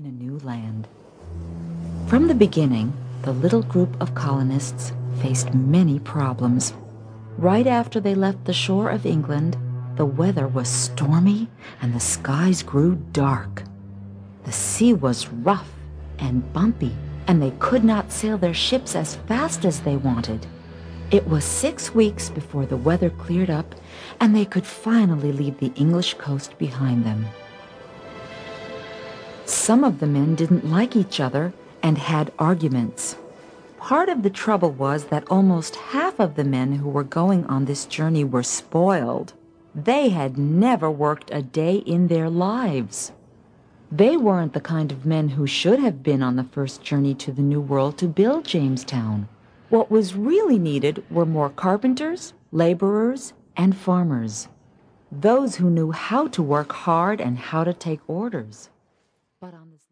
in a new land. From the beginning, the little group of colonists faced many problems. Right after they left the shore of England, the weather was stormy and the skies grew dark. The sea was rough and bumpy, and they could not sail their ships as fast as they wanted. It was six weeks before the weather cleared up and they could finally leave the English coast behind them. Some of the men didn't like each other and had arguments. Part of the trouble was that almost half of the men who were going on this journey were spoiled. They had never worked a day in their lives. They weren't the kind of men who should have been on the first journey to the New World to build Jamestown. What was really needed were more carpenters, laborers, and farmers. Those who knew how to work hard and how to take orders. But on this